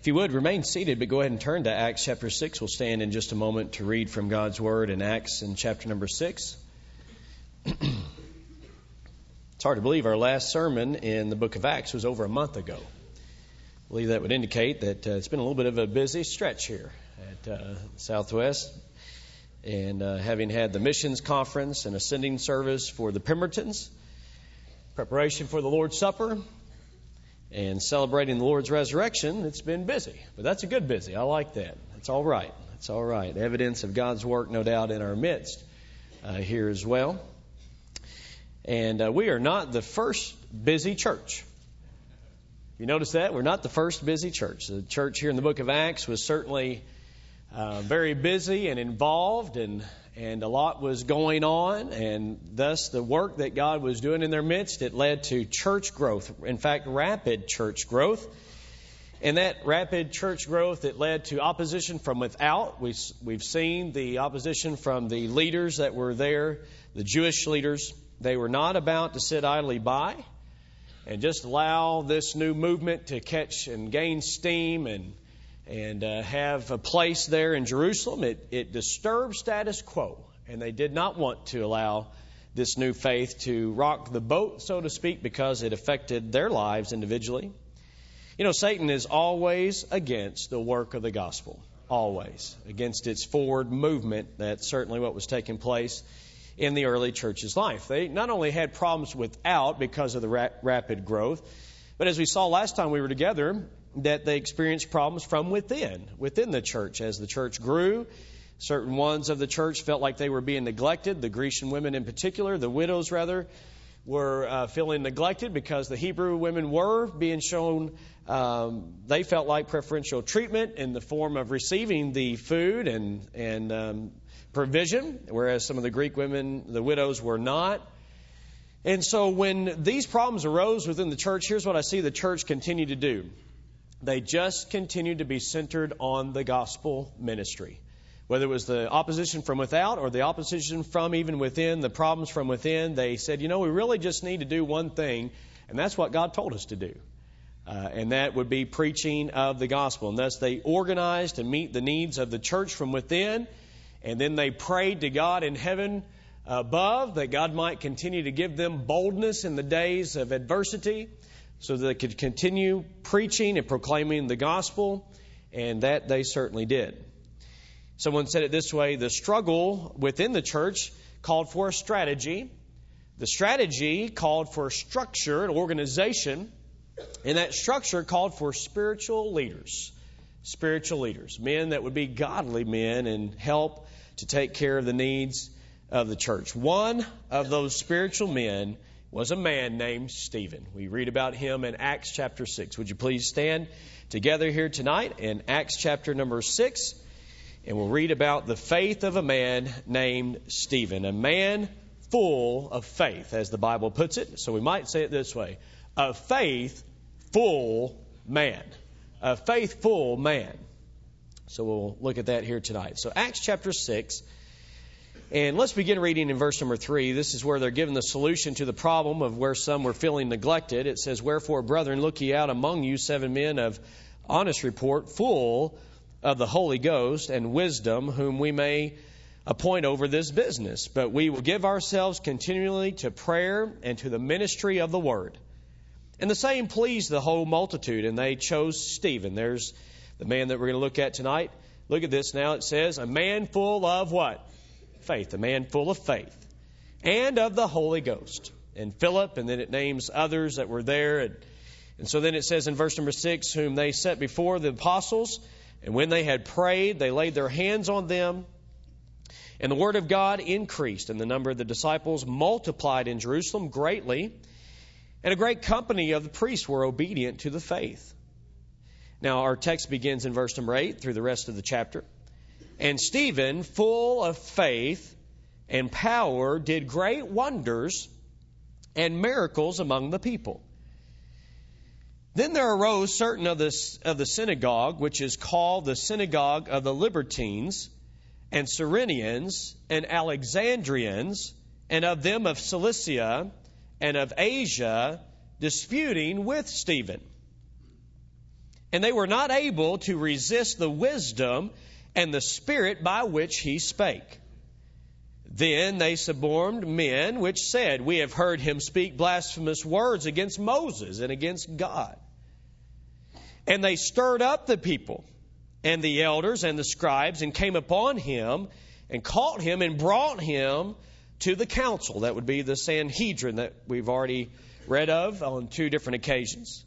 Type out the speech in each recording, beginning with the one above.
If you would, remain seated, but go ahead and turn to Acts chapter 6. We'll stand in just a moment to read from God's Word in Acts in chapter number 6. it's hard to believe our last sermon in the book of Acts was over a month ago. I believe that would indicate that uh, it's been a little bit of a busy stretch here at uh, Southwest. And uh, having had the missions conference and ascending service for the Pembertons, preparation for the Lord's Supper, and celebrating the Lord's resurrection, it's been busy. But that's a good busy. I like that. It's all right. It's all right. Evidence of God's work, no doubt, in our midst uh, here as well. And uh, we are not the first busy church. You notice that? We're not the first busy church. The church here in the book of Acts was certainly uh, very busy and involved and and a lot was going on, and thus the work that God was doing in their midst, it led to church growth. In fact, rapid church growth. And that rapid church growth, it led to opposition from without. We, we've seen the opposition from the leaders that were there, the Jewish leaders. They were not about to sit idly by and just allow this new movement to catch and gain steam and and uh, have a place there in Jerusalem. It, it disturbed status quo, and they did not want to allow this new faith to rock the boat, so to speak, because it affected their lives individually. You know, Satan is always against the work of the gospel, always against its forward movement. That's certainly what was taking place in the early church's life. They not only had problems without because of the ra- rapid growth, but as we saw last time we were together, that they experienced problems from within, within the church. As the church grew, certain ones of the church felt like they were being neglected. The Grecian women, in particular, the widows rather, were uh, feeling neglected because the Hebrew women were being shown, um, they felt like preferential treatment in the form of receiving the food and, and um, provision, whereas some of the Greek women, the widows, were not. And so when these problems arose within the church, here's what I see the church continue to do. They just continued to be centered on the gospel ministry. Whether it was the opposition from without or the opposition from even within, the problems from within, they said, you know, we really just need to do one thing, and that's what God told us to do. Uh, and that would be preaching of the gospel. And thus they organized to meet the needs of the church from within, and then they prayed to God in heaven above that God might continue to give them boldness in the days of adversity so that they could continue preaching and proclaiming the gospel, and that they certainly did. Someone said it this way the struggle within the church called for a strategy. The strategy called for a structure and organization, and that structure called for spiritual leaders. Spiritual leaders, men that would be godly men and help to take care of the needs of the church. One of those spiritual men was a man named Stephen. We read about him in Acts chapter 6. Would you please stand together here tonight in Acts chapter number 6? And we'll read about the faith of a man named Stephen, a man full of faith, as the Bible puts it. So we might say it this way a faithful man. A faithful man. So we'll look at that here tonight. So, Acts chapter 6. And let's begin reading in verse number three. This is where they're given the solution to the problem of where some were feeling neglected. It says, Wherefore, brethren, look ye out among you seven men of honest report, full of the Holy Ghost and wisdom, whom we may appoint over this business. But we will give ourselves continually to prayer and to the ministry of the word. And the same pleased the whole multitude, and they chose Stephen. There's the man that we're going to look at tonight. Look at this now. It says, A man full of what? Faith, a man full of faith, and of the Holy Ghost. And Philip, and then it names others that were there. And, and so then it says in verse number six, whom they set before the apostles, and when they had prayed, they laid their hands on them. And the word of God increased, and the number of the disciples multiplied in Jerusalem greatly. And a great company of the priests were obedient to the faith. Now, our text begins in verse number 8 through the rest of the chapter. And Stephen, full of faith and power, did great wonders and miracles among the people. Then there arose certain of the, of the synagogue, which is called the synagogue of the Libertines, and Cyrenians, and Alexandrians, and of them of Cilicia, and of Asia, disputing with Stephen and they were not able to resist the wisdom and the spirit by which he spake. Then they suborned men which said, We have heard him speak blasphemous words against Moses and against God. And they stirred up the people and the elders and the scribes and came upon him and caught him and brought him to the council. That would be the Sanhedrin that we've already read of on two different occasions.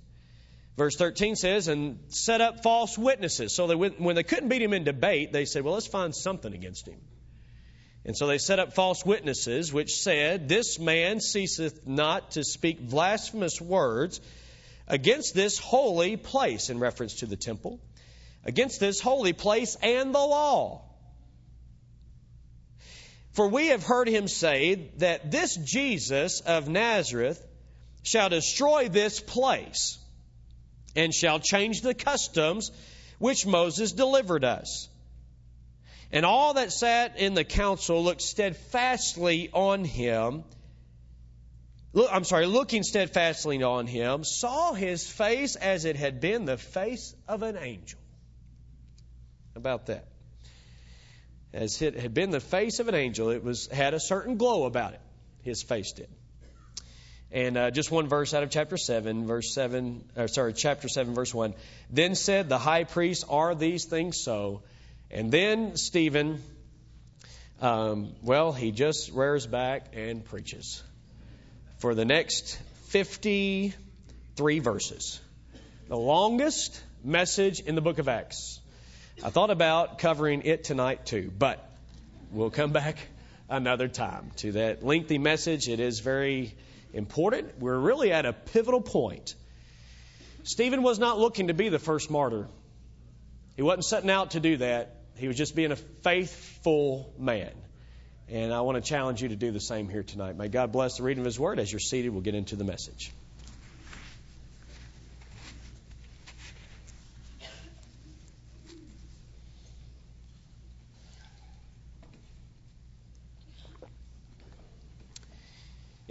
Verse 13 says, and set up false witnesses. So they, when they couldn't beat him in debate, they said, well, let's find something against him. And so they set up false witnesses, which said, This man ceaseth not to speak blasphemous words against this holy place, in reference to the temple, against this holy place and the law. For we have heard him say that this Jesus of Nazareth shall destroy this place and shall change the customs which Moses delivered us. And all that sat in the council looked steadfastly on him. Look, I'm sorry, looking steadfastly on him, saw his face as it had been the face of an angel. About that. As it had been the face of an angel, it was had a certain glow about it. His face did. And uh, just one verse out of chapter 7, verse 7, or sorry, chapter 7, verse 1. Then said the high priest, Are these things so? And then Stephen, um, well, he just rears back and preaches for the next 53 verses. The longest message in the book of Acts. I thought about covering it tonight too, but we'll come back another time to that lengthy message. It is very important. We're really at a pivotal point. Stephen was not looking to be the first martyr. He wasn't setting out to do that. He was just being a faithful man. And I want to challenge you to do the same here tonight. May God bless the reading of His Word. As you're seated, we'll get into the message.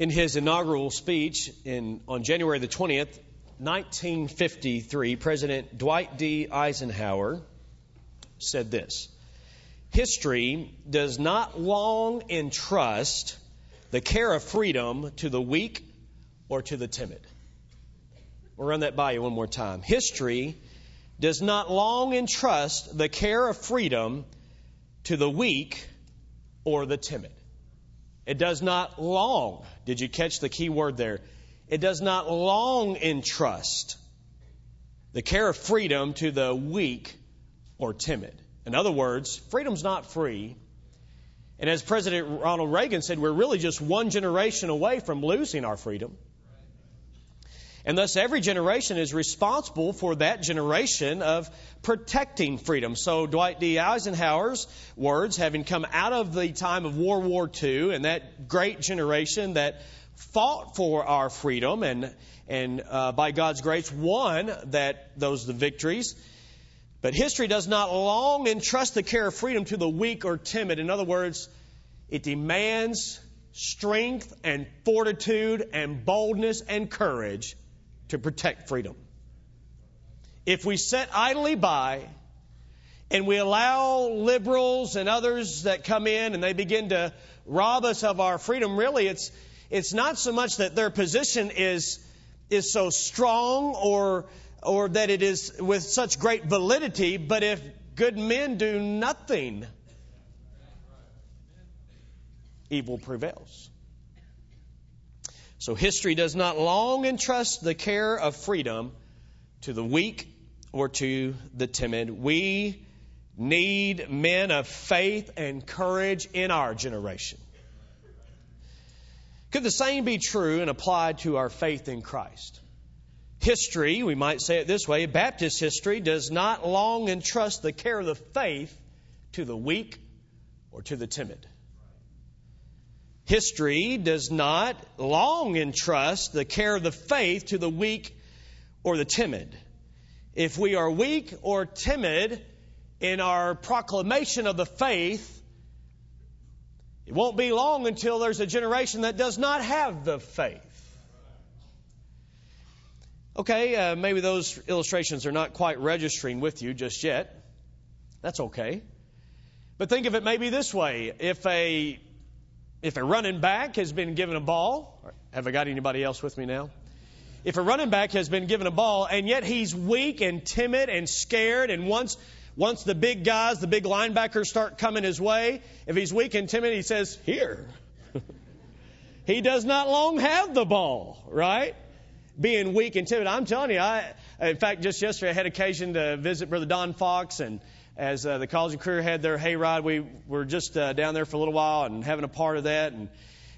In his inaugural speech in, on January the 20th, 1953, President Dwight D. Eisenhower said this History does not long entrust the care of freedom to the weak or to the timid. We'll run that by you one more time. History does not long entrust the care of freedom to the weak or the timid. It does not long. Did you catch the key word there? It does not long entrust the care of freedom to the weak or timid. In other words, freedom's not free. And as President Ronald Reagan said, we're really just one generation away from losing our freedom. And thus, every generation is responsible for that generation of protecting freedom. So, Dwight D. Eisenhower's words, having come out of the time of World War II and that great generation that fought for our freedom and, and uh, by God's grace won that, those the victories. But history does not long entrust the care of freedom to the weak or timid. In other words, it demands strength and fortitude and boldness and courage to protect freedom. If we sit idly by and we allow liberals and others that come in and they begin to rob us of our freedom, really it's it's not so much that their position is is so strong or or that it is with such great validity, but if good men do nothing, evil prevails. So history does not long entrust the care of freedom to the weak or to the timid. We need men of faith and courage in our generation. Could the same be true and applied to our faith in Christ? History, we might say it this way Baptist history does not long entrust the care of the faith to the weak or to the timid. History does not long entrust the care of the faith to the weak or the timid. If we are weak or timid in our proclamation of the faith, it won't be long until there's a generation that does not have the faith. Okay, uh, maybe those illustrations are not quite registering with you just yet. That's okay. But think of it maybe this way. If a, if a running back has been given a ball, have I got anybody else with me now? If a running back has been given a ball and yet he's weak and timid and scared and once, once the big guys, the big linebackers start coming his way, if he's weak and timid, he says, here. he does not long have the ball, right? Being weak and timid. I'm telling you, I, in fact, just yesterday I had occasion to visit Brother Don Fox and as uh, the college and career had their hayride, we were just uh, down there for a little while and having a part of that. And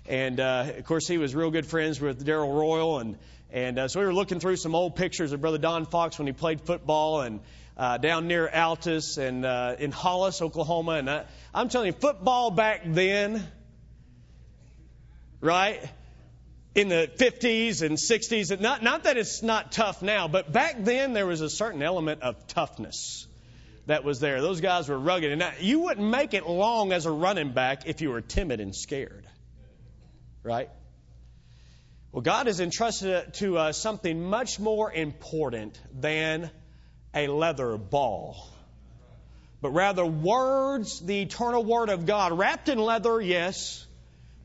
and uh, of course, he was real good friends with Darrell Royal, and and uh, so we were looking through some old pictures of Brother Don Fox when he played football and uh, down near Altus and uh, in Hollis, Oklahoma. And I, I'm telling you, football back then, right? In the 50s and 60s, not, not that it's not tough now, but back then there was a certain element of toughness that was there. Those guys were rugged. And you wouldn't make it long as a running back if you were timid and scared. Right? Well, God has entrusted to us something much more important than a leather ball, but rather words, the eternal Word of God, wrapped in leather, yes,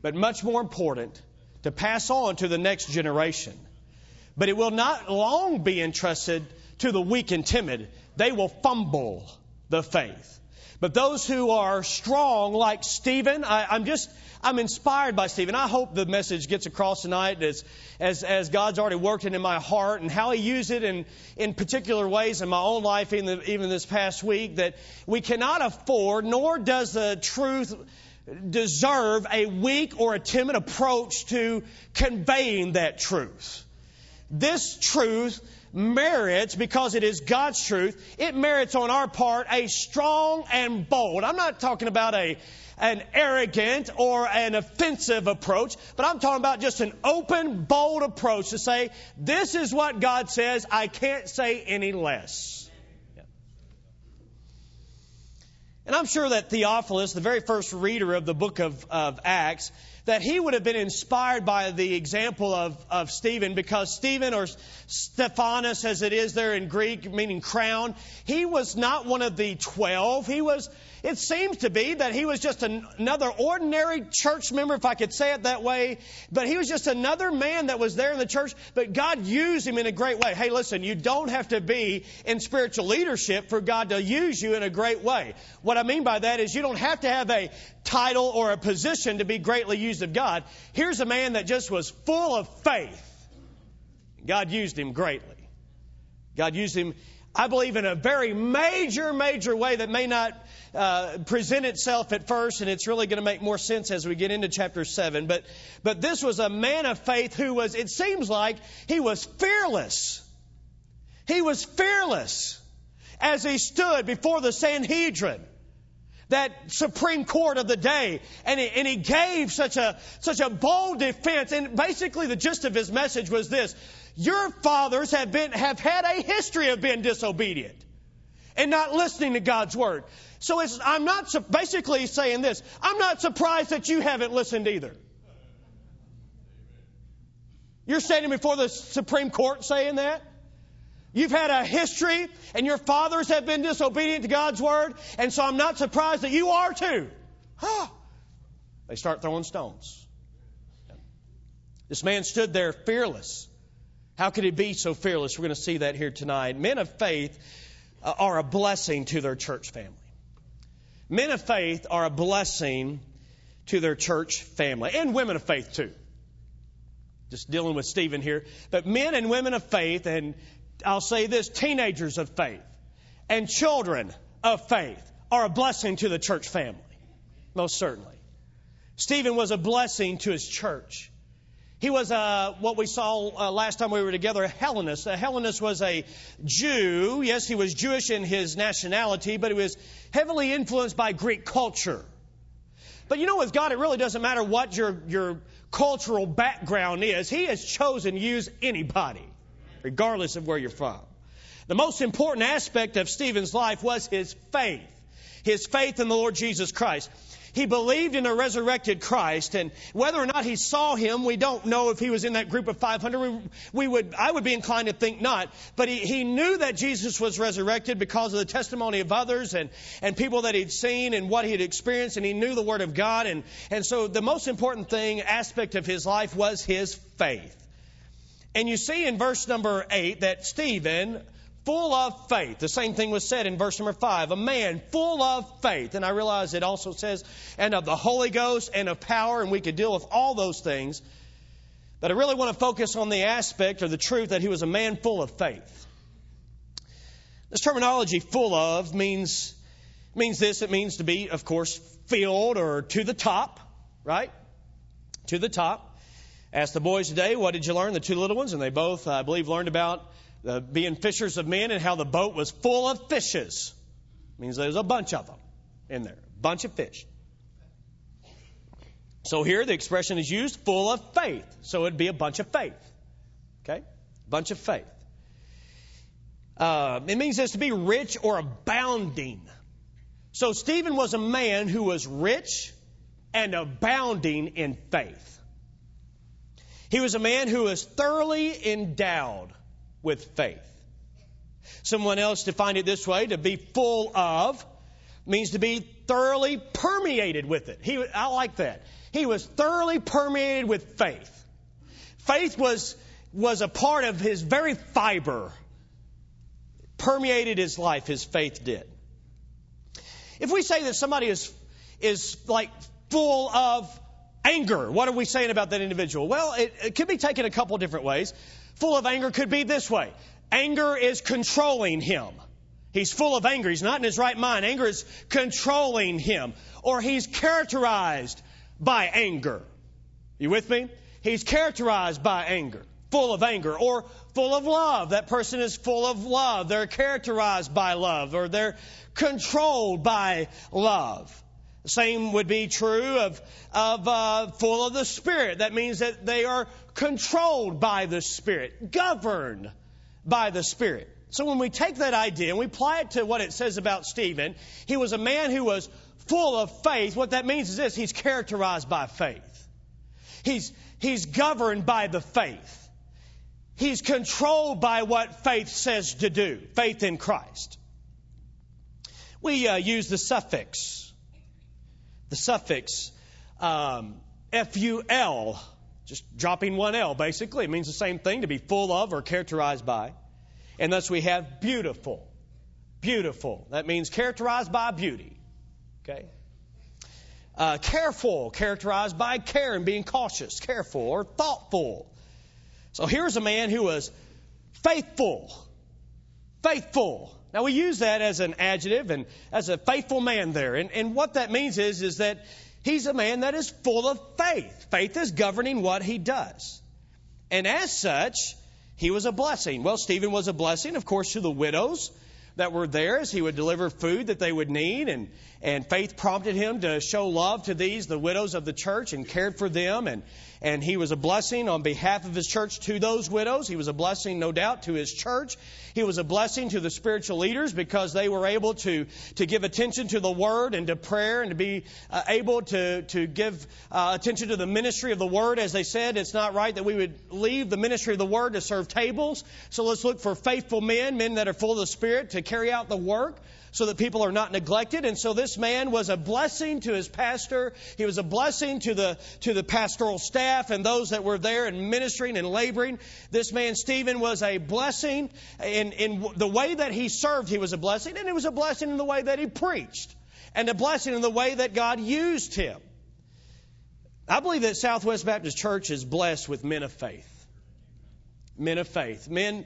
but much more important to pass on to the next generation. But it will not long be entrusted to the weak and timid they will fumble the faith. But those who are strong, like Stephen, I, am just, I'm inspired by Stephen. I hope the message gets across tonight as, as, as God's already worked it in my heart and how He used it in, in particular ways in my own life, even, even this past week, that we cannot afford, nor does the truth deserve a weak or a timid approach to conveying that truth. This truth merits, because it is God's truth, it merits on our part a strong and bold. I'm not talking about a, an arrogant or an offensive approach, but I'm talking about just an open, bold approach to say, this is what God says, I can't say any less. And I'm sure that Theophilus, the very first reader of the book of, of Acts, that he would have been inspired by the example of, of Stephen because Stephen, or Stephanas as it is there in Greek, meaning crown, he was not one of the twelve. He was, it seems to be that he was just an, another ordinary church member, if I could say it that way. But he was just another man that was there in the church, but God used him in a great way. Hey, listen, you don't have to be in spiritual leadership for God to use you in a great way. What I mean by that is you don't have to have a title or a position to be greatly used of God. Here's a man that just was full of faith. God used him greatly. God used him, I believe, in a very major, major way that may not uh, present itself at first, and it's really going to make more sense as we get into chapter 7. But, but this was a man of faith who was, it seems like, he was fearless. He was fearless as he stood before the Sanhedrin that Supreme Court of the day, and he, and he gave such a, such a bold defense. And basically the gist of his message was this. Your fathers have been, have had a history of being disobedient and not listening to God's word. So I'm not basically saying this. I'm not surprised that you haven't listened either. You're standing before the Supreme Court saying that? You've had a history, and your fathers have been disobedient to God's word, and so I'm not surprised that you are too. Huh. They start throwing stones. This man stood there fearless. How could he be so fearless? We're going to see that here tonight. Men of faith uh, are a blessing to their church family. Men of faith are a blessing to their church family, and women of faith too. Just dealing with Stephen here. But men and women of faith, and I'll say this teenagers of faith and children of faith are a blessing to the church family. Most certainly. Stephen was a blessing to his church. He was a, what we saw uh, last time we were together, a Hellenist. A Hellenist was a Jew. Yes, he was Jewish in his nationality, but he was heavily influenced by Greek culture. But you know, with God, it really doesn't matter what your, your cultural background is. He has chosen to use anybody regardless of where you're from. The most important aspect of Stephen's life was his faith. His faith in the Lord Jesus Christ. He believed in a resurrected Christ, and whether or not he saw him, we don't know if he was in that group of 500. We, we would, I would be inclined to think not. But he, he knew that Jesus was resurrected because of the testimony of others and, and people that he'd seen and what he had experienced, and he knew the Word of God. And, and so the most important thing, aspect of his life was his faith. And you see in verse number 8 that Stephen, full of faith. The same thing was said in verse number five. A man full of faith. And I realize it also says, and of the Holy Ghost and of power, and we could deal with all those things. But I really want to focus on the aspect or the truth that he was a man full of faith. This terminology, full of, means, means this. It means to be, of course, filled or to the top, right? To the top. Ask the boys today, what did you learn? The two little ones, and they both, I believe, learned about uh, being fishers of men and how the boat was full of fishes. Means there's a bunch of them in there, a bunch of fish. So here the expression is used full of faith. So it'd be a bunch of faith. Okay? Bunch of faith. Uh, it means this to be rich or abounding. So Stephen was a man who was rich and abounding in faith. He was a man who was thoroughly endowed with faith. Someone else defined it this way to be full of means to be thoroughly permeated with it. He, I like that. He was thoroughly permeated with faith. Faith was, was a part of his very fiber, permeated his life, his faith did. If we say that somebody is, is like full of anger, what are we saying about that individual? Well, it, it could be taken a couple different ways full of anger could be this way anger is controlling him. He's full of anger. He's not in his right mind. Anger is controlling him. Or he's characterized by anger. You with me? He's characterized by anger, full of anger, or full of love. That person is full of love. They're characterized by love, or they're controlled by love. The same would be true of, of uh, full of the Spirit. That means that they are controlled by the Spirit, governed by the Spirit. So when we take that idea and we apply it to what it says about Stephen, he was a man who was full of faith. What that means is this he's characterized by faith. He's, he's governed by the faith. He's controlled by what faith says to do faith in Christ. We uh, use the suffix, the suffix um, F-U-L just dropping one L, basically. It means the same thing to be full of or characterized by. And thus we have beautiful. Beautiful. That means characterized by beauty. Okay? Uh, careful, characterized by care and being cautious, careful or thoughtful. So here's a man who was faithful. Faithful. Now we use that as an adjective and as a faithful man there. And, and what that means is, is that He's a man that is full of faith. Faith is governing what he does. And as such, he was a blessing. Well, Stephen was a blessing, of course, to the widows that were there as he would deliver food that they would need. And, and faith prompted him to show love to these, the widows of the church, and cared for them. And, and he was a blessing on behalf of his church to those widows. He was a blessing, no doubt, to his church. He was a blessing to the spiritual leaders because they were able to, to give attention to the word and to prayer and to be uh, able to, to give uh, attention to the ministry of the word. As they said, it's not right that we would leave the ministry of the word to serve tables. So let's look for faithful men, men that are full of the Spirit, to carry out the work so that people are not neglected. And so this man was a blessing to his pastor. He was a blessing to the, to the pastoral staff and those that were there and ministering and laboring. This man, Stephen, was a blessing in, in the way that he served. He was a blessing and it was a blessing in the way that he preached and a blessing in the way that God used him. I believe that Southwest Baptist Church is blessed with men of faith. Men of faith. Men,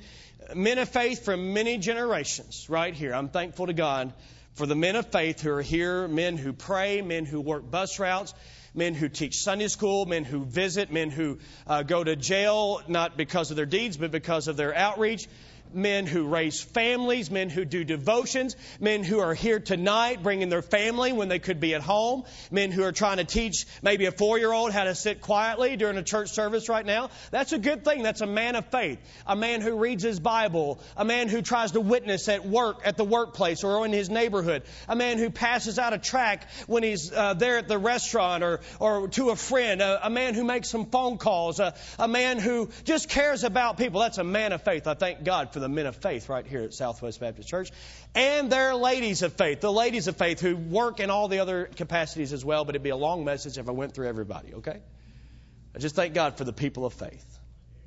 men of faith from many generations right here. I'm thankful to God for the men of faith who are here, men who pray, men who work bus routes, men who teach Sunday school, men who visit, men who uh, go to jail, not because of their deeds, but because of their outreach. Men who raise families, men who do devotions, men who are here tonight bringing their family when they could be at home, men who are trying to teach maybe a four year old how to sit quietly during a church service right now. That's a good thing. That's a man of faith. A man who reads his Bible. A man who tries to witness at work, at the workplace or in his neighborhood. A man who passes out a track when he's uh, there at the restaurant or, or to a friend. A, a man who makes some phone calls. A, a man who just cares about people. That's a man of faith. I thank God for the men of faith right here at Southwest Baptist Church. And their ladies of faith, the ladies of faith who work in all the other capacities as well, but it'd be a long message if I went through everybody, okay? I just thank God for the people of faith.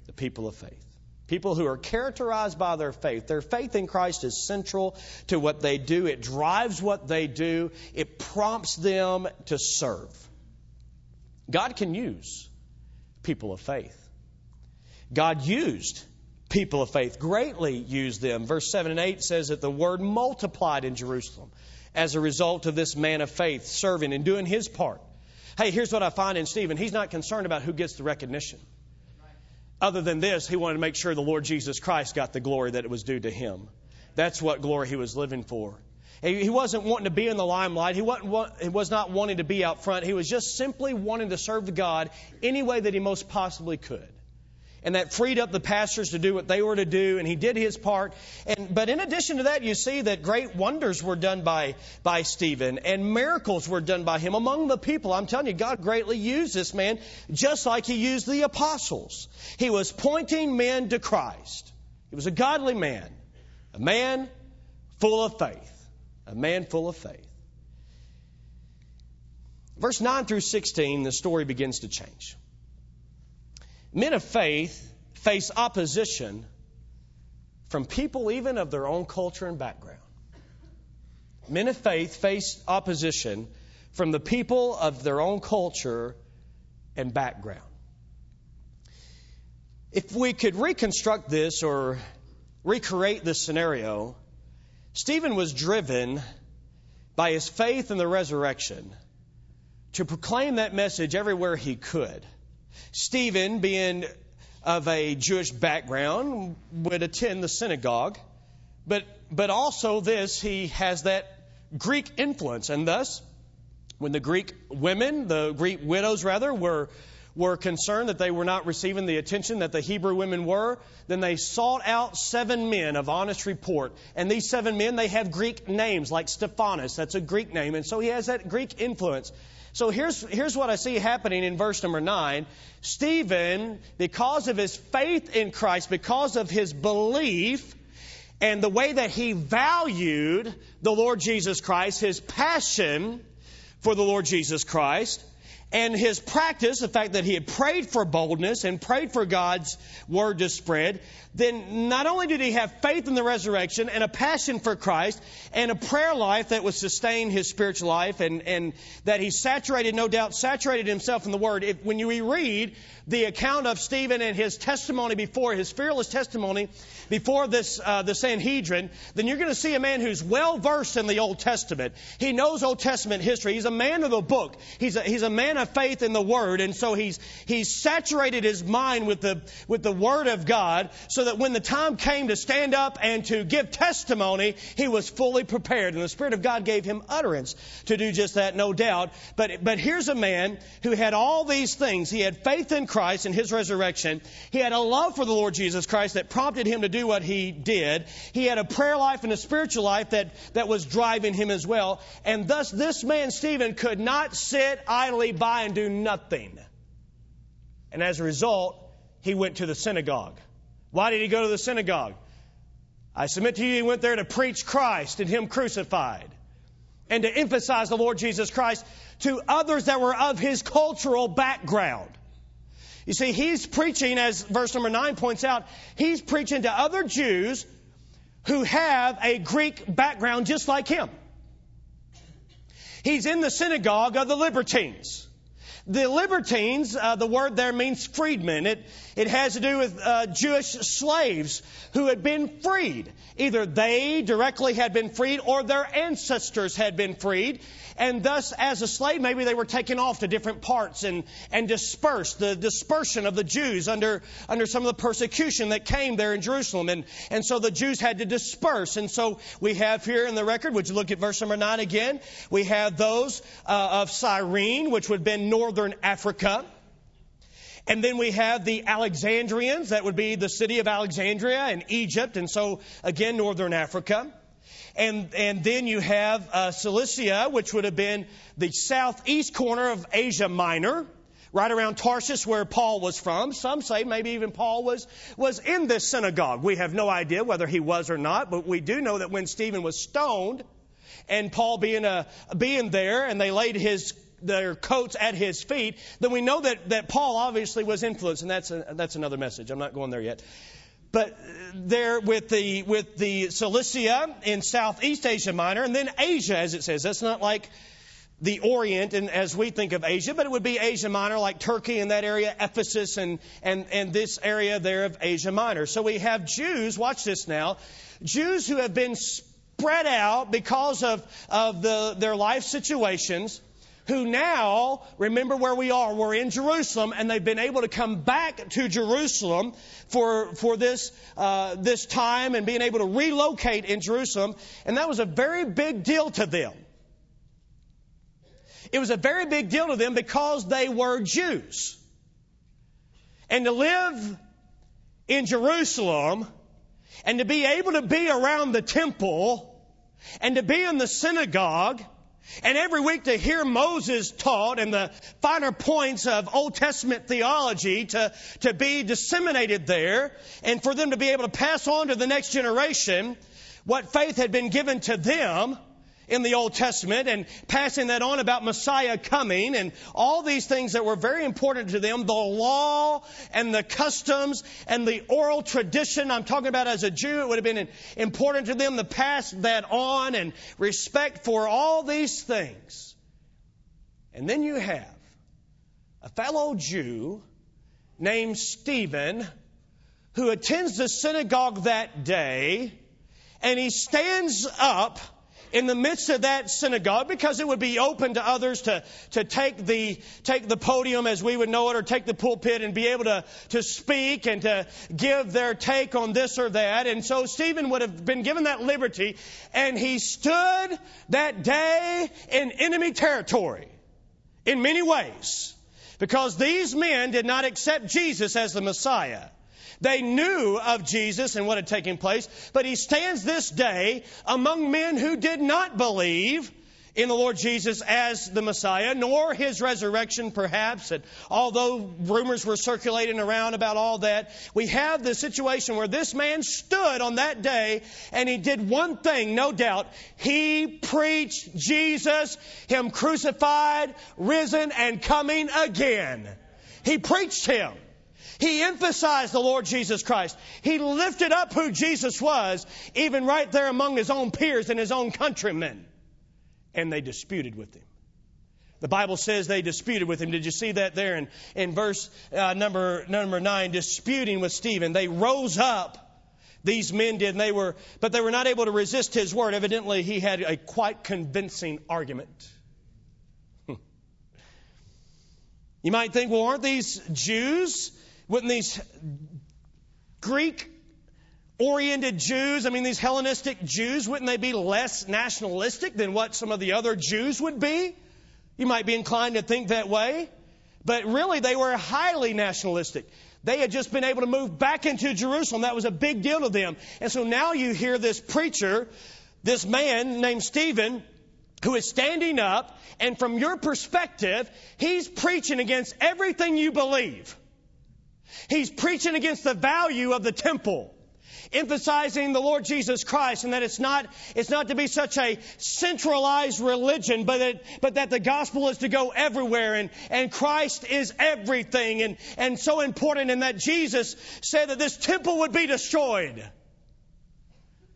The people of faith. People who are characterized by their faith. Their faith in Christ is central to what they do. It drives what they do. It prompts them to serve. God can use people of faith. God used people of faith, greatly used them. Verse 7 and 8 says that the word multiplied in Jerusalem as a result of this man of faith serving and doing his part. Hey, here's what I find in Stephen. He's not concerned about who gets the recognition. Other than this, he wanted to make sure the Lord Jesus Christ got the glory that it was due to him. That's what glory he was living for. He wasn't wanting to be in the limelight. He, wasn't, he was not wanting to be out front. He was just simply wanting to serve the God any way that he most possibly could and that freed up the pastors to do what they were to do, and he did his part. And, but in addition to that, you see that great wonders were done by, by Stephen, and miracles were done by him among the people. I'm telling you, God greatly used this man, just like he used the apostles. He was pointing men to Christ. He was a godly man, a man full of faith. A man full of faith. Verse 9 through 16, the story begins to change. Men of faith face opposition from people even of their own culture and background. Men of faith face opposition from the people of their own culture and background. If we could reconstruct this or recreate this scenario, Stephen was driven by his faith in the resurrection to proclaim that message everywhere he could. Stephen, being of a Jewish background, would attend the synagogue, but, but also this, he has that Greek influence, and thus, when the Greek women, the Greek widows rather, were were concerned that they were not receiving the attention that the Hebrew women were, then they sought out seven men of honest report. And these seven men, they have Greek names like Stephanus. That's a Greek name. And so he has that Greek influence. So here's, here's what I see happening in verse number 9. Stephen, because of his faith in Christ, because of his belief, and the way that he valued the Lord Jesus Christ, his passion for the Lord Jesus Christ, and his practice, the fact that he had prayed for boldness and prayed for God's word to spread, then not only did he have faith in the resurrection and a passion for Christ and a prayer life that would sustain his spiritual life and, and that he saturated, no doubt, saturated himself in the word. If, when you reread the account of Stephen and his testimony before, his fearless testimony before this, uh, the Sanhedrin, then you're going to see a man who's well versed in the Old Testament. He knows Old Testament history. He's a man of the book. He's a, he's a man of faith in the Word. And so he's, he's saturated his mind with the, with the Word of God so that when the time came to stand up and to give testimony, he was fully prepared. And the Spirit of God gave him utterance to do just that, no doubt. But, but here's a man who had all these things. He had faith in Christ and his resurrection. He had a love for the Lord Jesus Christ that prompted him to do what he did. He had a prayer life and a spiritual life that, that was driving him as well. And thus, this man, Stephen, could not sit idly by and do nothing. And as a result, he went to the synagogue. Why did he go to the synagogue? I submit to you, he went there to preach Christ and Him crucified and to emphasize the Lord Jesus Christ to others that were of his cultural background. You see, he's preaching, as verse number 9 points out, he's preaching to other Jews who have a Greek background just like him. He's in the synagogue of the libertines. The libertines, uh, the word there means freedmen. It, it has to do with uh, Jewish slaves who had been freed. Either they directly had been freed or their ancestors had been freed. And thus, as a slave, maybe they were taken off to different parts and, and dispersed. The dispersion of the Jews under, under some of the persecution that came there in Jerusalem. And, and so the Jews had to disperse. And so we have here in the record, would you look at verse number 9 again? We have those uh, of Cyrene, which would have been northern Africa. And then we have the Alexandrians, that would be the city of Alexandria in Egypt, and so again, northern Africa. And, and then you have uh, Cilicia, which would have been the southeast corner of Asia Minor, right around Tarsus where Paul was from. Some say maybe even Paul was, was in this synagogue. We have no idea whether he was or not, but we do know that when Stephen was stoned, and Paul being, a, being there, and they laid his their coats at his feet, then we know that, that Paul obviously was influenced, and that's, a, that's another message. I'm not going there yet. But there with the, with the Cilicia in Southeast Asia Minor, and then Asia, as it says. That's not like the Orient and as we think of Asia, but it would be Asia Minor, like Turkey in that area, Ephesus, and, and, and this area there of Asia Minor. So we have Jews, watch this now, Jews who have been spread out because of, of the, their life situations who now, remember where we are, we're in Jerusalem, and they've been able to come back to Jerusalem for, for this, uh, this time and being able to relocate in Jerusalem. And that was a very big deal to them. It was a very big deal to them because they were Jews. And to live in Jerusalem and to be able to be around the temple and to be in the synagogue and every week to hear Moses taught and the finer points of Old Testament theology to, to be disseminated there and for them to be able to pass on to the next generation what faith had been given to them in the Old Testament and passing that on about Messiah coming and all these things that were very important to them, the law and the customs and the oral tradition. I'm talking about as a Jew, it would have been important to them to pass that on and respect for all these things. And then you have a fellow Jew named Stephen who attends the synagogue that day and he stands up in the midst of that synagogue because it would be open to others to, to take the, take the podium as we would know it or take the pulpit and be able to, to speak and to give their take on this or that. And so Stephen would have been given that liberty and he stood that day in enemy territory in many ways because these men did not accept Jesus as the Messiah. They knew of Jesus and what had taken place, but he stands this day among men who did not believe in the Lord Jesus as the Messiah, nor his resurrection, perhaps. And although rumors were circulating around about all that, we have the situation where this man stood on that day and he did one thing, no doubt. He preached Jesus, him crucified, risen, and coming again. He preached him. He emphasized the Lord Jesus Christ. He lifted up who Jesus was, even right there among his own peers and his own countrymen. And they disputed with him. The Bible says they disputed with him. Did you see that there in, in verse uh, number, number 9? Disputing with Stephen. They rose up. These men did, and they were, but they were not able to resist his word. Evidently, he had a quite convincing argument. You might think, well, aren't these Jews? Wouldn't these Greek oriented Jews, I mean, these Hellenistic Jews, wouldn't they be less nationalistic than what some of the other Jews would be? You might be inclined to think that way. But really, they were highly nationalistic. They had just been able to move back into Jerusalem. That was a big deal to them. And so now you hear this preacher, this man named Stephen, who is standing up, and from your perspective, he's preaching against everything you believe. He's preaching against the value of the temple emphasizing the Lord Jesus Christ and that it's not, it's not to be such a centralized religion, but that, but that the gospel is to go everywhere and, and Christ is everything and, and so important and that Jesus said that this temple would be destroyed.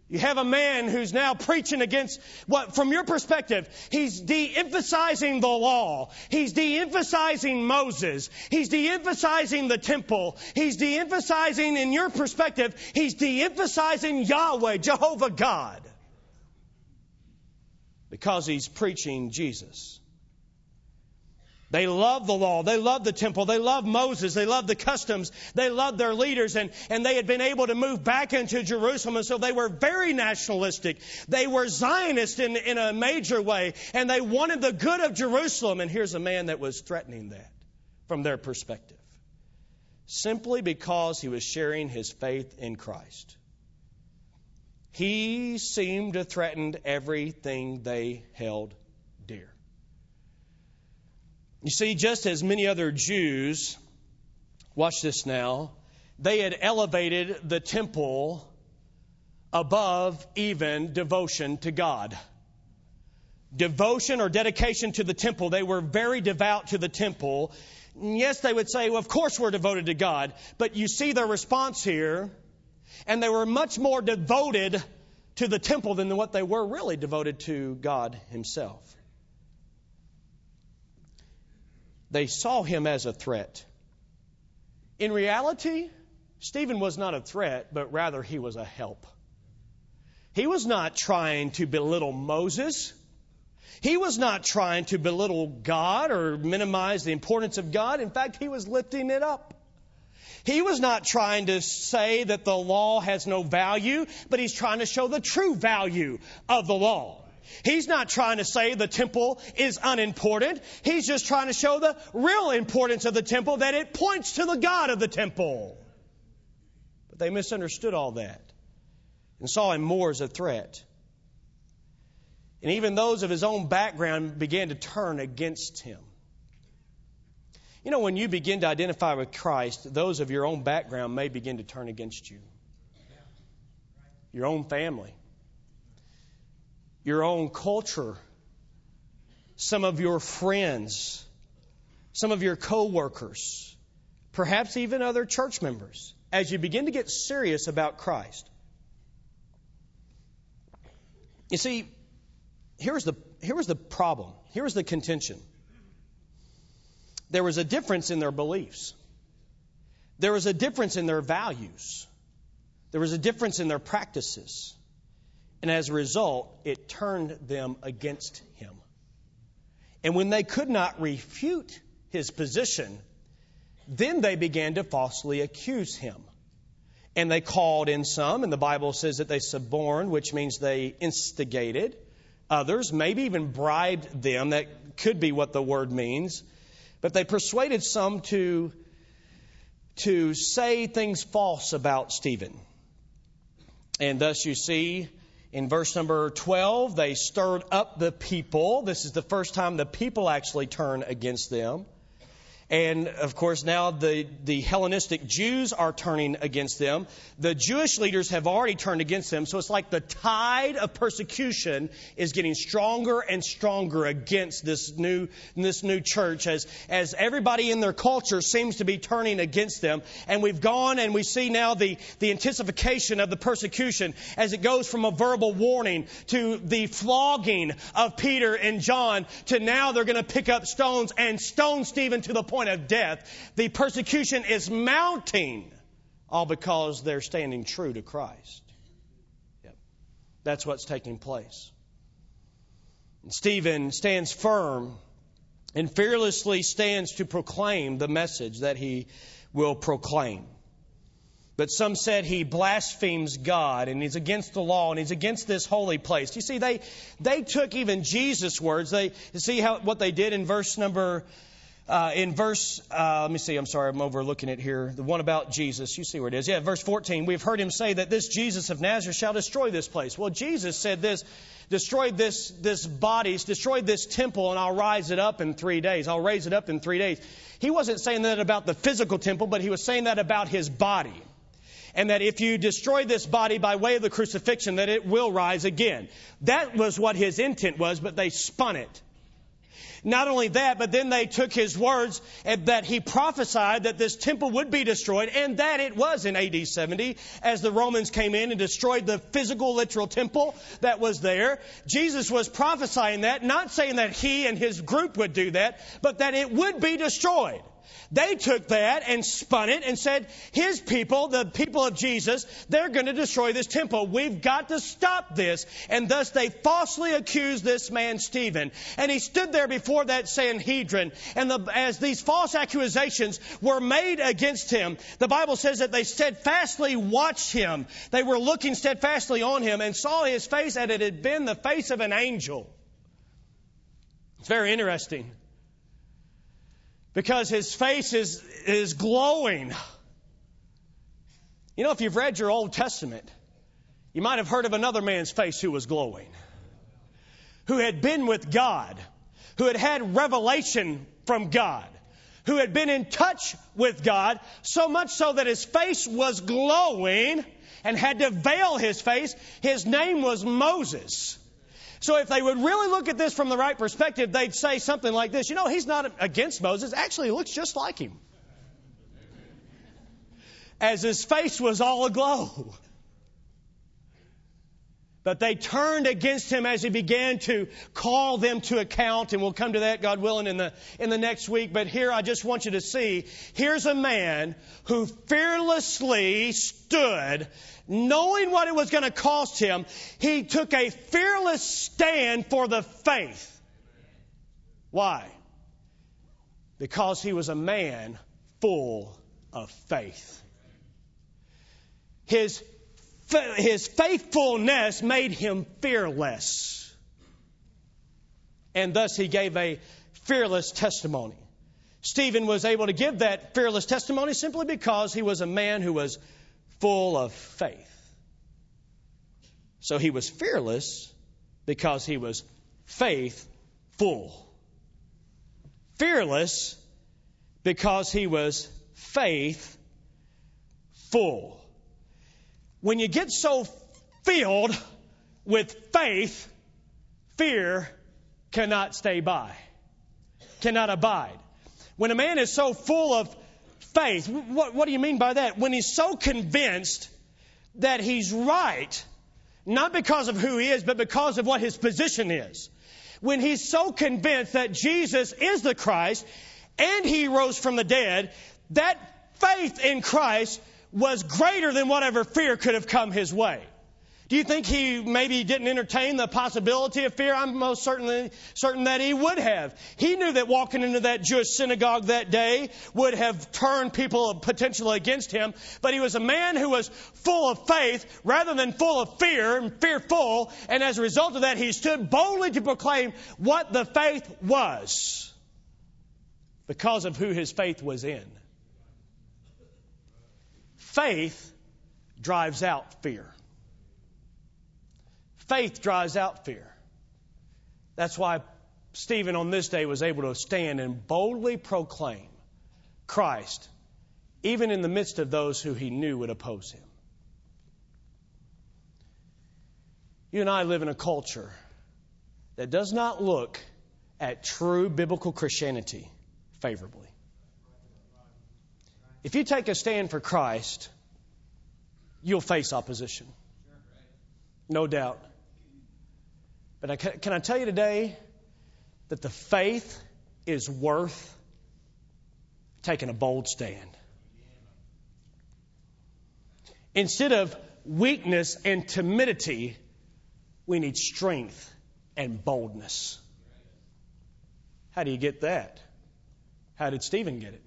You have a man who's now preaching against what, from your perspective, he's de-emphasizing the law. He's de-emphasizing Moses. He's de-emphasizing the temple. He's de-emphasizing, in your perspective, he's de-emphasizing Yahweh, Jehovah God. Because he's preaching Jesus. They loved the law. They loved the temple. They loved Moses. They loved the customs. They loved their leaders and, and they had been able to move back into Jerusalem. And so they were very nationalistic. They were Zionist in, in a major way and they wanted the good of Jerusalem. And here's a man that was threatening that from their perspective. Simply because he was sharing his faith in Christ. He seemed to threaten everything they held. You see, just as many other Jews, watch this now, they had elevated the temple above even devotion to God. Devotion or dedication to the temple, they were very devout to the temple. Yes, they would say, well, of course we're devoted to God. But you see their response here, and they were much more devoted to the temple than what they were really devoted to God Himself. They saw him as a threat. In reality, Stephen was not a threat, but rather he was a help. He was not trying to belittle Moses. He was not trying to belittle God or minimize the importance of God. In fact, he was lifting it up. He was not trying to say that the law has no value, but he's trying to show the true value of the law. He's not trying to say the temple is unimportant. He's just trying to show the real importance of the temple, that it points to the God of the temple. But they misunderstood all that and saw him more as a threat. And even those of his own background began to turn against him. You know, when you begin to identify with Christ, those of your own background may begin to turn against you. Your own family your own culture, some of your friends, some of your coworkers, perhaps even other church members, as you begin to get serious about Christ. You see, here's the, here was the problem. Here was the contention. There was a difference in their beliefs. There was a difference in their values. There was a difference in their practices. And as a result, it turned them against him. And when they could not refute his position, then they began to falsely accuse him. And they called in some, and the Bible says that they suborned, which means they instigated others, maybe even bribed them. That could be what the word means. But they persuaded some to, to say things false about Stephen. And thus you see in verse number 12, they stirred up the people. This is the first time the people actually turn against them. And of course, now the, the Hellenistic Jews are turning against them. The Jewish leaders have already turned against them. So it's like the tide of persecution is getting stronger and stronger against this new, this new church as, as everybody in their culture seems to be turning against them. And we've gone and we see now the, the intensification of the persecution as it goes from a verbal warning to the flogging of Peter and John to now they're going to pick up stones and stone Stephen to the point point of death. The persecution is mounting, all because they're standing true to Christ. Yep. That's what's taking place. And Stephen stands firm and fearlessly stands to proclaim the message that he will proclaim. But some said he blasphemes God and he's against the law and he's against this holy place. You see, they, they took even Jesus' words. They, see how, what they did in verse number uh, in verse, uh, let me see, I'm sorry, I'm overlooking it here. The one about Jesus, you see where it is. Yeah, verse 14. We've heard him say that this Jesus of Nazareth shall destroy this place. Well, Jesus said this, destroy this, this body, destroy this temple, and I'll rise it up in three days. I'll raise it up in three days. He wasn't saying that about the physical temple, but he was saying that about his body. And that if you destroy this body by way of the crucifixion, that it will rise again. That was what his intent was, but they spun it. Not only that, but then they took his words that he prophesied that this temple would be destroyed, and that it was in AD 70 as the Romans came in and destroyed the physical, literal temple that was there. Jesus was prophesying that, not saying that he and his group would do that, but that it would be destroyed. They took that and spun it and said, his people, the people of Jesus, they're going to destroy this temple. We've got to stop this. And thus they falsely accused this man, Stephen. And he stood there before that Sanhedrin. And the, as these false accusations were made against him, the Bible says that they steadfastly watched him. They were looking steadfastly on him and saw his face and it had been the face of an angel. It's very interesting because his face is, is glowing. You know, if you've read your Old Testament, you might have heard of another man's face who was glowing, who had been with God, who had had revelation from God, who had been in touch with God, so much so that his face was glowing and had to veil his face. His name was Moses. So if they would really look at this from the right perspective, they'd say something like this. You know, he's not against Moses. Actually, he looks just like him. As his face was all aglow. But they turned against him as he began to call them to account, and we'll come to that, God willing, in the, in the next week. But here I just want you to see, here's a man who fearlessly stood knowing what it was going to cost him, he took a fearless stand for the faith. Why? Because he was a man full of faith. His, his faithfulness made him fearless. And thus he gave a fearless testimony. Stephen was able to give that fearless testimony simply because he was a man who was full of faith. So he was fearless because he was faithful. Fearless because he was faithful. When you get so filled with faith, fear cannot stay by, cannot abide. When a man is so full of faith. What, what do you mean by that? When he's so convinced that he's right, not because of who he is, but because of what his position is. When he's so convinced that Jesus is the Christ and he rose from the dead, that faith in Christ was greater than whatever fear could have come his way. Do you think he maybe didn't entertain the possibility of fear? I'm most certainly certain that he would have. He knew that walking into that Jewish synagogue that day would have turned people potentially against him, but he was a man who was full of faith rather than full of fear and fearful, and as a result of that, he stood boldly to proclaim what the faith was because of who his faith was in. Faith drives out fear. Faith drives out fear. That's why Stephen on this day was able to stand and boldly proclaim Christ, even in the midst of those who he knew would oppose him. You and I live in a culture that does not look at true biblical Christianity favorably. If you take a stand for Christ, you'll face opposition. No doubt. But I, can I tell you today that the faith is worth taking a bold stand? Instead of weakness and timidity, we need strength and boldness. How do you get that? How did Stephen get it?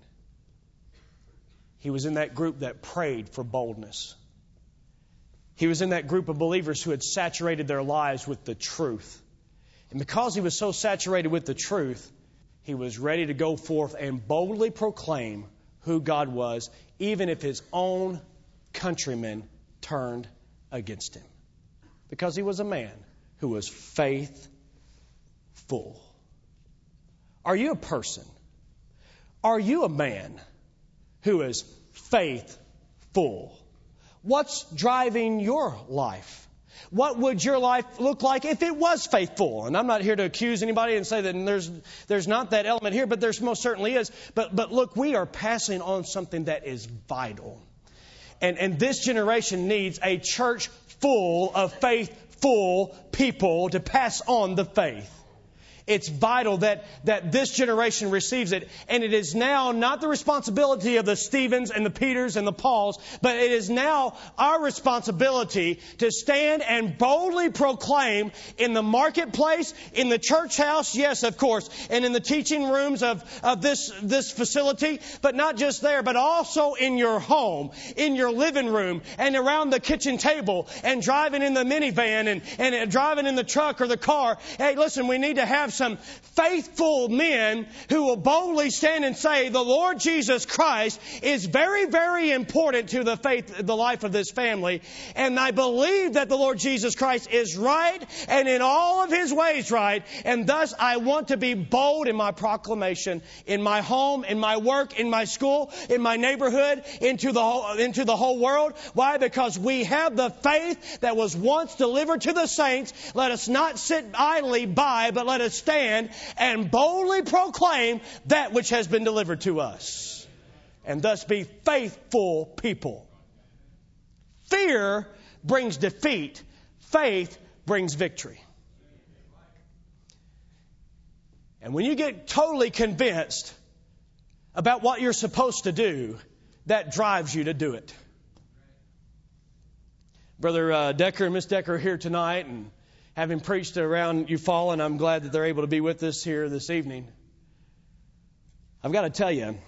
He was in that group that prayed for boldness. He was in that group of believers who had saturated their lives with the truth. And because he was so saturated with the truth, he was ready to go forth and boldly proclaim who God was, even if his own countrymen turned against him. Because he was a man who was faithful. Are you a person? Are you a man who is faithful? What's driving your life? What would your life look like if it was faithful? And I'm not here to accuse anybody and say that there's, there's not that element here, but there most certainly is. But, but look, we are passing on something that is vital. And, and this generation needs a church full of faithful people to pass on the faith. It's vital that, that this generation receives it. And it is now not the responsibility of the Stevens and the Peters and the Pauls, but it is now our responsibility to stand and boldly proclaim in the marketplace, in the church house, yes, of course, and in the teaching rooms of, of this, this facility, but not just there, but also in your home, in your living room, and around the kitchen table, and driving in the minivan, and, and driving in the truck or the car. Hey, listen, we need to have some faithful men who will boldly stand and say, the Lord Jesus Christ is very, very important to the faith, the life of this family. And I believe that the Lord Jesus Christ is right and in all of his ways right. And thus I want to be bold in my proclamation in my home, in my work, in my school, in my neighborhood, into the whole, into the whole world. Why? Because we have the faith that was once delivered to the saints. Let us not sit idly by, but let us stand and boldly proclaim that which has been delivered to us. And thus be faithful people. Fear brings defeat. Faith brings victory. And when you get totally convinced about what you're supposed to do, that drives you to do it. Brother uh, Decker and Miss Decker are here tonight, and having preached around Eufaula, and I'm glad that they're able to be with us here this evening. I've got to tell you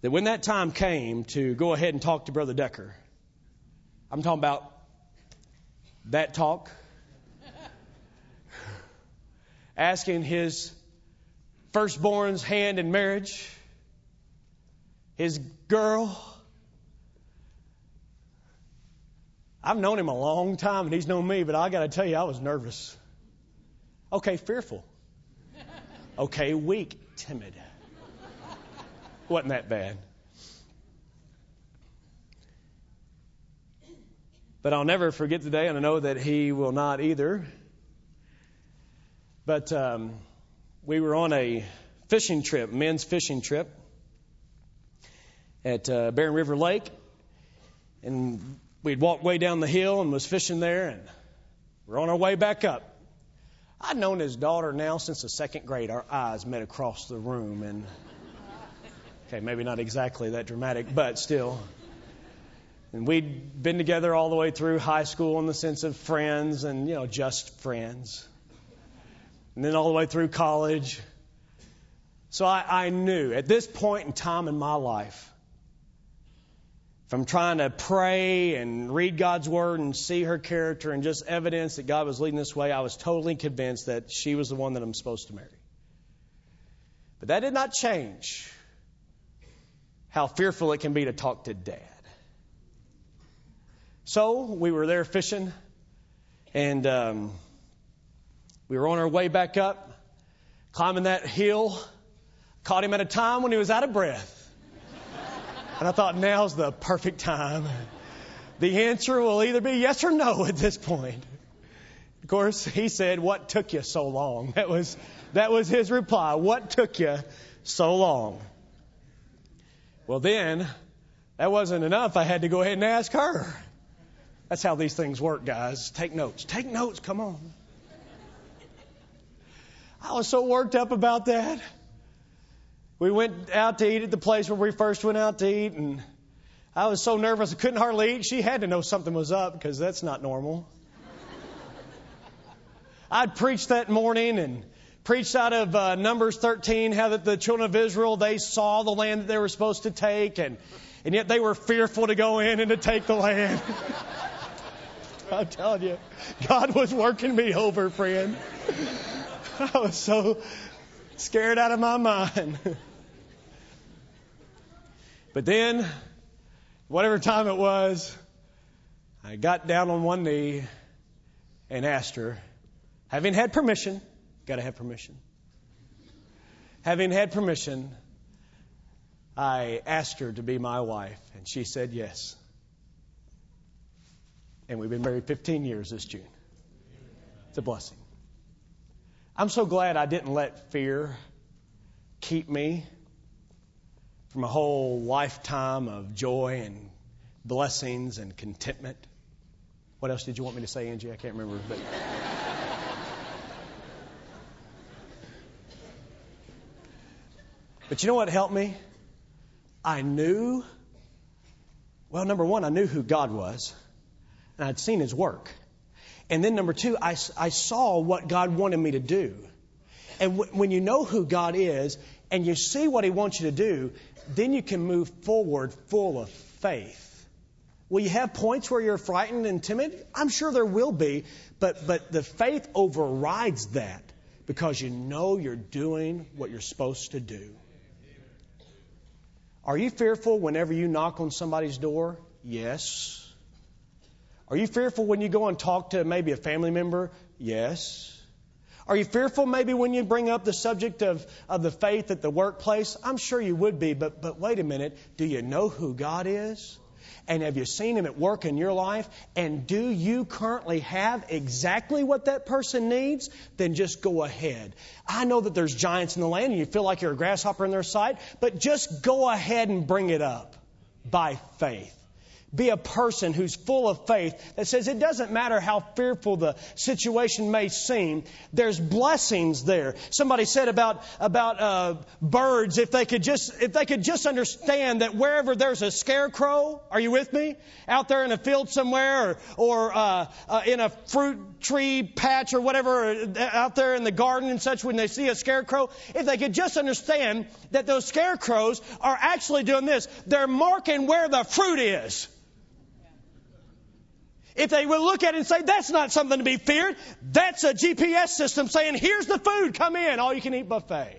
that when that time came to go ahead and talk to Brother Decker, I'm talking about that talk, asking his firstborn's hand in marriage, his girl, I've known him a long time and he's known me, but I got to tell you, I was nervous. Okay, fearful. Okay, weak, timid. Wasn't that bad. But I'll never forget the day, and I know that he will not either. But um, we were on a fishing trip, men's fishing trip, at uh, Barren River Lake, and we'd walked way down the hill and was fishing there, and we're on our way back up. I'd known his daughter now since the second grade. Our eyes met across the room, and okay, maybe not exactly that dramatic, but still. And we'd been together all the way through high school in the sense of friends and, you know, just friends. And then all the way through college. So I, I knew at this point in time in my life, from trying to pray and read God's Word and see her character and just evidence that God was leading this way, I was totally convinced that she was the one that I'm supposed to marry. But that did not change how fearful it can be to talk to dad. So we were there fishing, and um, we were on our way back up, climbing that hill. Caught him at a time when he was out of breath. And I thought, now's the perfect time. The answer will either be yes or no at this point. Of course, he said, What took you so long? That was, that was his reply. What took you so long? Well, then, that wasn't enough. I had to go ahead and ask her. That's how these things work, guys. Take notes. Take notes. Come on. I was so worked up about that we went out to eat at the place where we first went out to eat, and I was so nervous I couldn't hardly eat. She had to know something was up because that's not normal. I'd preached that morning and preached out of uh, Numbers 13 how that the children of Israel they saw the land that they were supposed to take, and and yet they were fearful to go in and to take the land. I'm telling you, God was working me over, friend. I was so scared out of my mind. But then, whatever time it was, I got down on one knee and asked her, having had permission, got to have permission. Having had permission, I asked her to be my wife, and she said yes. And we've been married 15 years this June. It's a blessing. I'm so glad I didn't let fear keep me from a whole lifetime of joy and blessings and contentment. What else did you want me to say, Angie? I can't remember. But But you know what helped me? I knew, well, number one, I knew who God was, and I'd seen His work. And then number two, I, I saw what God wanted me to do. And w- when you know who God is and you see what He wants you to do, then you can move forward full of faith. Will you have points where you're frightened and timid? I'm sure there will be, but, but the faith overrides that because you know you're doing what you're supposed to do. Are you fearful whenever you knock on somebody's door? Yes. Are you fearful when you go and talk to maybe a family member? Yes. Are you fearful maybe when you bring up the subject of, of the faith at the workplace? I'm sure you would be, but, but wait a minute. Do you know who God is? And have you seen Him at work in your life? And do you currently have exactly what that person needs? Then just go ahead. I know that there's giants in the land and you feel like you're a grasshopper in their sight, but just go ahead and bring it up by faith. Be a person who's full of faith that says it doesn't matter how fearful the situation may seem. There's blessings there. Somebody said about about uh, birds if they could just if they could just understand that wherever there's a scarecrow, are you with me? Out there in a field somewhere, or or uh, uh, in a fruit tree patch or whatever, uh, out there in the garden and such, when they see a scarecrow, if they could just understand that those scarecrows are actually doing this, they're marking where the fruit is. If they would look at it and say, that's not something to be feared, that's a GPS system saying, here's the food, come in, all you can eat buffet.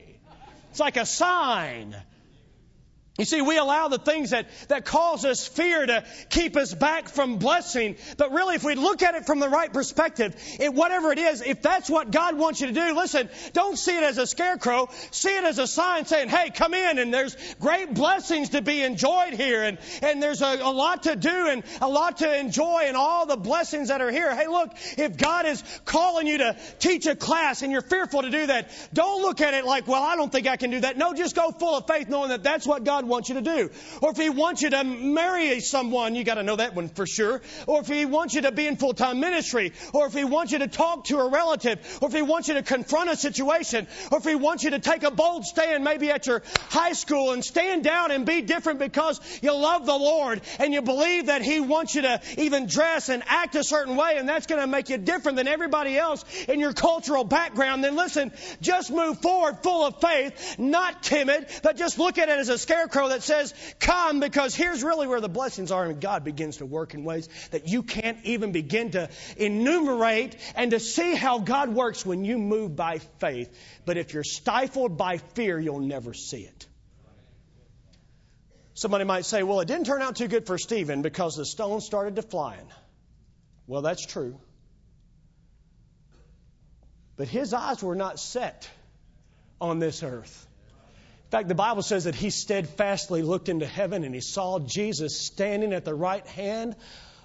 It's like a sign. You see, we allow the things that, that cause us fear to keep us back from blessing. But really, if we look at it from the right perspective, it, whatever it is, if that's what God wants you to do, listen, don't see it as a scarecrow. See it as a sign saying, hey, come in and there's great blessings to be enjoyed here. And, and there's a, a lot to do and a lot to enjoy and all the blessings that are here. Hey, look, if God is calling you to teach a class and you're fearful to do that, don't look at it like, well, I don't think I can do that. No, just go full of faith knowing that that's what God wants you to do. Or if He wants you to marry someone, you got to know that one for sure. Or if He wants you to be in full time ministry. Or if He wants you to talk to a relative. Or if He wants you to confront a situation. Or if He wants you to take a bold stand maybe at your high school and stand down and be different because you love the Lord and you believe that He wants you to even dress and act a certain way and that's going to make you different than everybody else in your cultural background, then listen, just move forward full of faith, not timid, but just look at it as a scarecrow that says, Come, because here's really where the blessings are, and God begins to work in ways that you can't even begin to enumerate and to see how God works when you move by faith. But if you're stifled by fear, you'll never see it. Somebody might say, Well, it didn't turn out too good for Stephen because the stones started to flying. Well, that's true. But his eyes were not set on this earth. Fact, the Bible says that he steadfastly looked into heaven and he saw Jesus standing at the right hand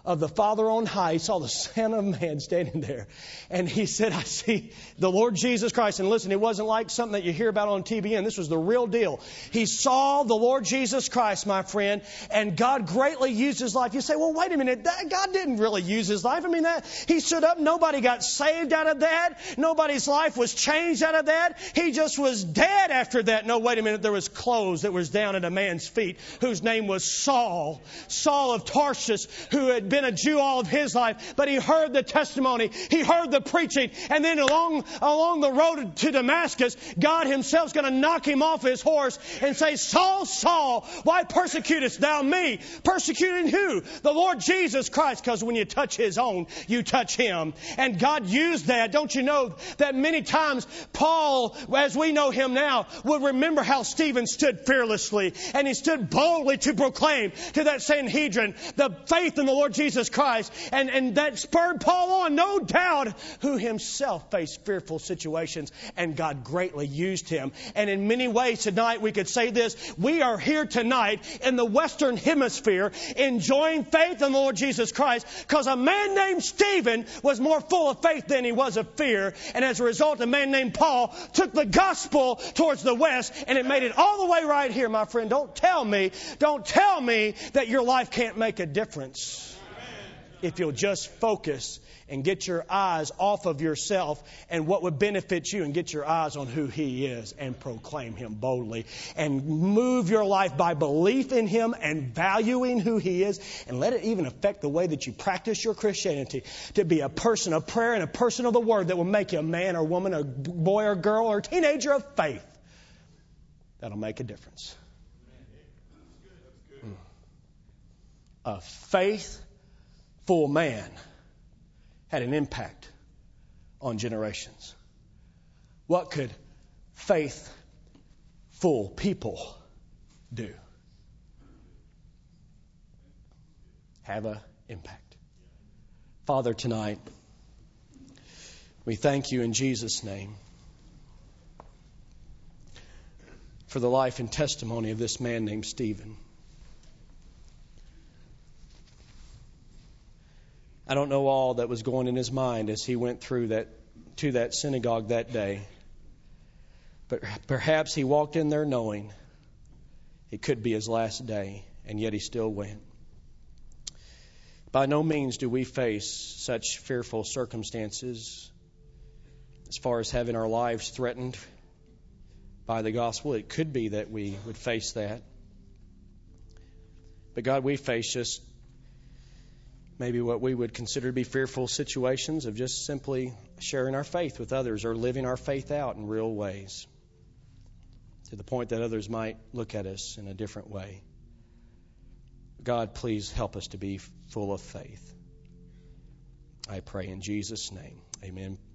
of the Father on high. He saw the Son of Man standing there. And he said, I see the Lord Jesus Christ. And listen, it wasn't like something that you hear about on and this was the real deal. He saw the Lord Jesus Christ, my friend, and God greatly used his life. You say, well, wait a minute. That, God didn't really use his life. I mean, that he stood up. Nobody got saved out of that. Nobody's life was changed out of that. He just was dead after that. No, wait a minute. There was clothes that was down at a man's feet whose name was Saul. Saul of Tarsus, who had been been a Jew all of his life, but he heard the testimony, he heard the preaching, and then along, along the road to Damascus, God himself's going to knock him off his horse and say, Saul, Saul, why persecutest thou me? Persecuting who? The Lord Jesus Christ, because when you touch his own, you touch him. And God used that. Don't you know that many times Paul, as we know him now, will remember how Stephen stood fearlessly and he stood boldly to proclaim to that Sanhedrin the faith in the Lord Jesus Jesus Christ. And, and that spurred Paul on, no doubt, who himself faced fearful situations and God greatly used him. And in many ways tonight we could say this, we are here tonight in the Western Hemisphere enjoying faith in the Lord Jesus Christ because a man named Stephen was more full of faith than he was of fear. And as a result, a man named Paul took the gospel towards the West and it made it all the way right here, my friend. Don't tell me, don't tell me that your life can't make a difference if you'll just focus and get your eyes off of yourself and what would benefit you and get your eyes on who He is and proclaim Him boldly and move your life by belief in Him and valuing who He is and let it even affect the way that you practice your Christianity to be a person of prayer and a person of the Word that will make you a man or woman, a boy or girl or teenager of faith. That'll make a difference. A faithful man had an impact on generations. What could faithful people do? Have an impact. Father, tonight, we thank you in Jesus' name for the life and testimony of this man named Stephen. I don't know all that was going in his mind as he went through that to that synagogue that day. But perhaps he walked in there knowing it could be his last day, and yet he still went. By no means do we face such fearful circumstances as far as having our lives threatened by the gospel. It could be that we would face that. But God, we face just maybe what we would consider to be fearful situations of just simply sharing our faith with others or living our faith out in real ways to the point that others might look at us in a different way. God, please help us to be full of faith. I pray in Jesus' name. Amen.